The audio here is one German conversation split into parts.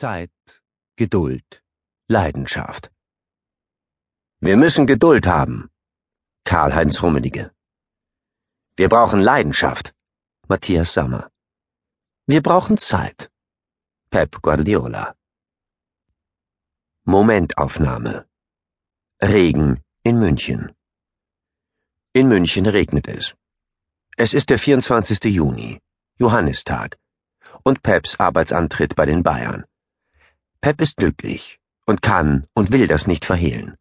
Zeit, Geduld, Leidenschaft. Wir müssen Geduld haben. Karl-Heinz Rummenigge. Wir brauchen Leidenschaft. Matthias Sammer. Wir brauchen Zeit. Pep Guardiola. Momentaufnahme. Regen in München. In München regnet es. Es ist der 24. Juni, Johannistag, und Peps Arbeitsantritt bei den Bayern. Pep ist glücklich und kann und will das nicht verhehlen.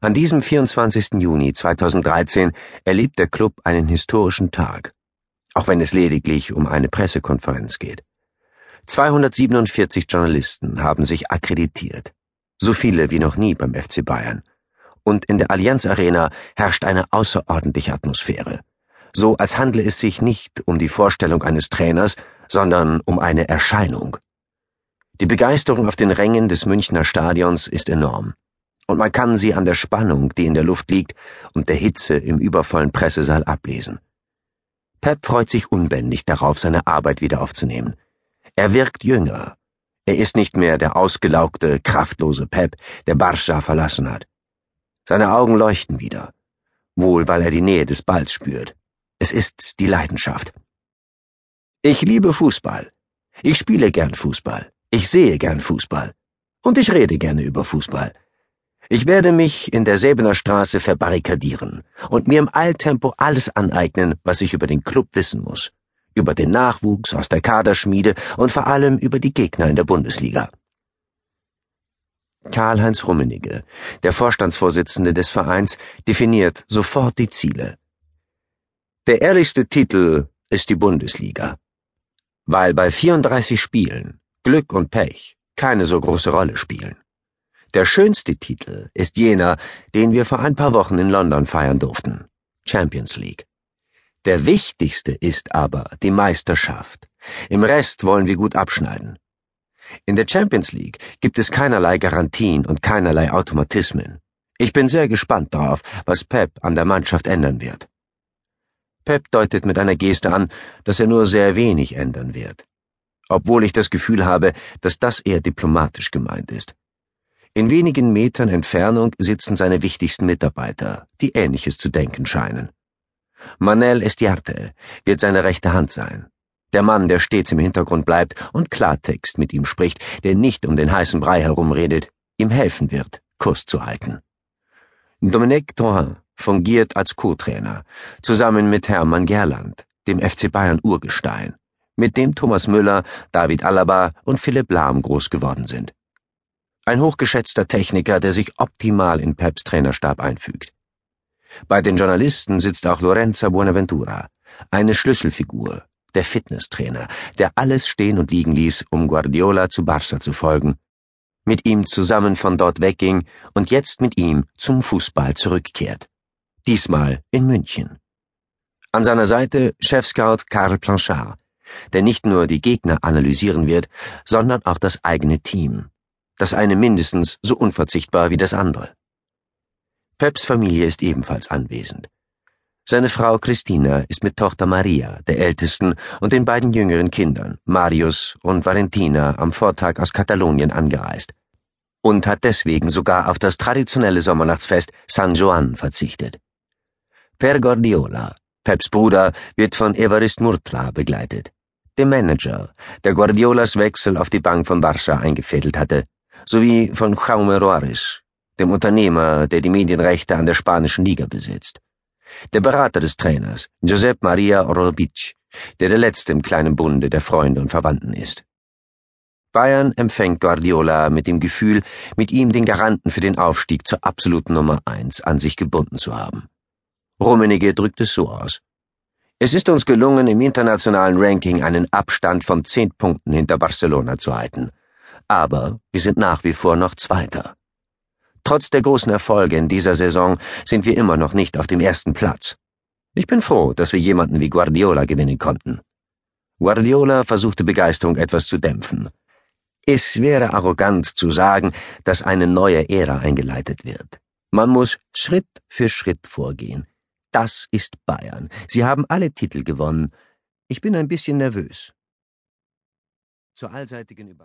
An diesem 24. Juni 2013 erlebt der Club einen historischen Tag, auch wenn es lediglich um eine Pressekonferenz geht. 247 Journalisten haben sich akkreditiert, so viele wie noch nie beim FC Bayern. Und in der Allianz Arena herrscht eine außerordentliche Atmosphäre, so als handle es sich nicht um die Vorstellung eines Trainers, sondern um eine Erscheinung. Die Begeisterung auf den Rängen des Münchner Stadions ist enorm. Und man kann sie an der Spannung, die in der Luft liegt, und der Hitze im übervollen Pressesaal ablesen. Pep freut sich unbändig darauf, seine Arbeit wieder aufzunehmen. Er wirkt jünger. Er ist nicht mehr der ausgelaugte, kraftlose Pep, der Barca verlassen hat. Seine Augen leuchten wieder. Wohl, weil er die Nähe des Balls spürt. Es ist die Leidenschaft. Ich liebe Fußball. Ich spiele gern Fußball. Ich sehe gern Fußball. Und ich rede gerne über Fußball. Ich werde mich in der Säbener Straße verbarrikadieren und mir im Eiltempo alles aneignen, was ich über den Club wissen muss. Über den Nachwuchs aus der Kaderschmiede und vor allem über die Gegner in der Bundesliga. Karl-Heinz Rummenigge, der Vorstandsvorsitzende des Vereins, definiert sofort die Ziele. Der ehrlichste Titel ist die Bundesliga. Weil bei 34 Spielen Glück und Pech keine so große Rolle spielen. Der schönste Titel ist jener, den wir vor ein paar Wochen in London feiern durften. Champions League. Der wichtigste ist aber die Meisterschaft. Im Rest wollen wir gut abschneiden. In der Champions League gibt es keinerlei Garantien und keinerlei Automatismen. Ich bin sehr gespannt darauf, was Pep an der Mannschaft ändern wird. Pep deutet mit einer Geste an, dass er nur sehr wenig ändern wird obwohl ich das Gefühl habe, dass das eher diplomatisch gemeint ist. In wenigen Metern Entfernung sitzen seine wichtigsten Mitarbeiter, die Ähnliches zu denken scheinen. Manel Estiarte wird seine rechte Hand sein. Der Mann, der stets im Hintergrund bleibt und Klartext mit ihm spricht, der nicht um den heißen Brei herumredet, ihm helfen wird, Kurs zu halten. Dominique Thorin fungiert als Co-Trainer, zusammen mit Hermann Gerland, dem FC Bayern Urgestein mit dem Thomas Müller, David Alaba und Philipp Lahm groß geworden sind. Ein hochgeschätzter Techniker, der sich optimal in Peps Trainerstab einfügt. Bei den Journalisten sitzt auch Lorenza Buenaventura, eine Schlüsselfigur, der Fitnesstrainer, der alles stehen und liegen ließ, um Guardiola zu Barca zu folgen, mit ihm zusammen von dort wegging und jetzt mit ihm zum Fußball zurückkehrt. Diesmal in München. An seiner Seite Chefscout Karl Planchard, der nicht nur die Gegner analysieren wird, sondern auch das eigene Team. Das eine mindestens so unverzichtbar wie das andere. Peps Familie ist ebenfalls anwesend. Seine Frau Christina ist mit Tochter Maria, der ältesten, und den beiden jüngeren Kindern, Marius und Valentina, am Vortag aus Katalonien angereist und hat deswegen sogar auf das traditionelle Sommernachtsfest San Joan verzichtet. Per Gordiola, Peps Bruder, wird von Evarist Murtra begleitet dem Manager, der Guardiolas Wechsel auf die Bank von Barça eingefädelt hatte, sowie von Jaume Roaris, dem Unternehmer, der die Medienrechte an der spanischen Liga besitzt. Der Berater des Trainers, Josep Maria Orobic, der der letzte im kleinen Bunde der Freunde und Verwandten ist. Bayern empfängt Guardiola mit dem Gefühl, mit ihm den Garanten für den Aufstieg zur absoluten Nummer eins an sich gebunden zu haben. Rummenigge drückt es so aus. Es ist uns gelungen, im internationalen Ranking einen Abstand von zehn Punkten hinter Barcelona zu halten. Aber wir sind nach wie vor noch Zweiter. Trotz der großen Erfolge in dieser Saison sind wir immer noch nicht auf dem ersten Platz. Ich bin froh, dass wir jemanden wie Guardiola gewinnen konnten. Guardiola versuchte Begeisterung etwas zu dämpfen. Es wäre arrogant zu sagen, dass eine neue Ära eingeleitet wird. Man muss Schritt für Schritt vorgehen, das ist Bayern. Sie haben alle Titel gewonnen. Ich bin ein bisschen nervös. Zur allseitigen Über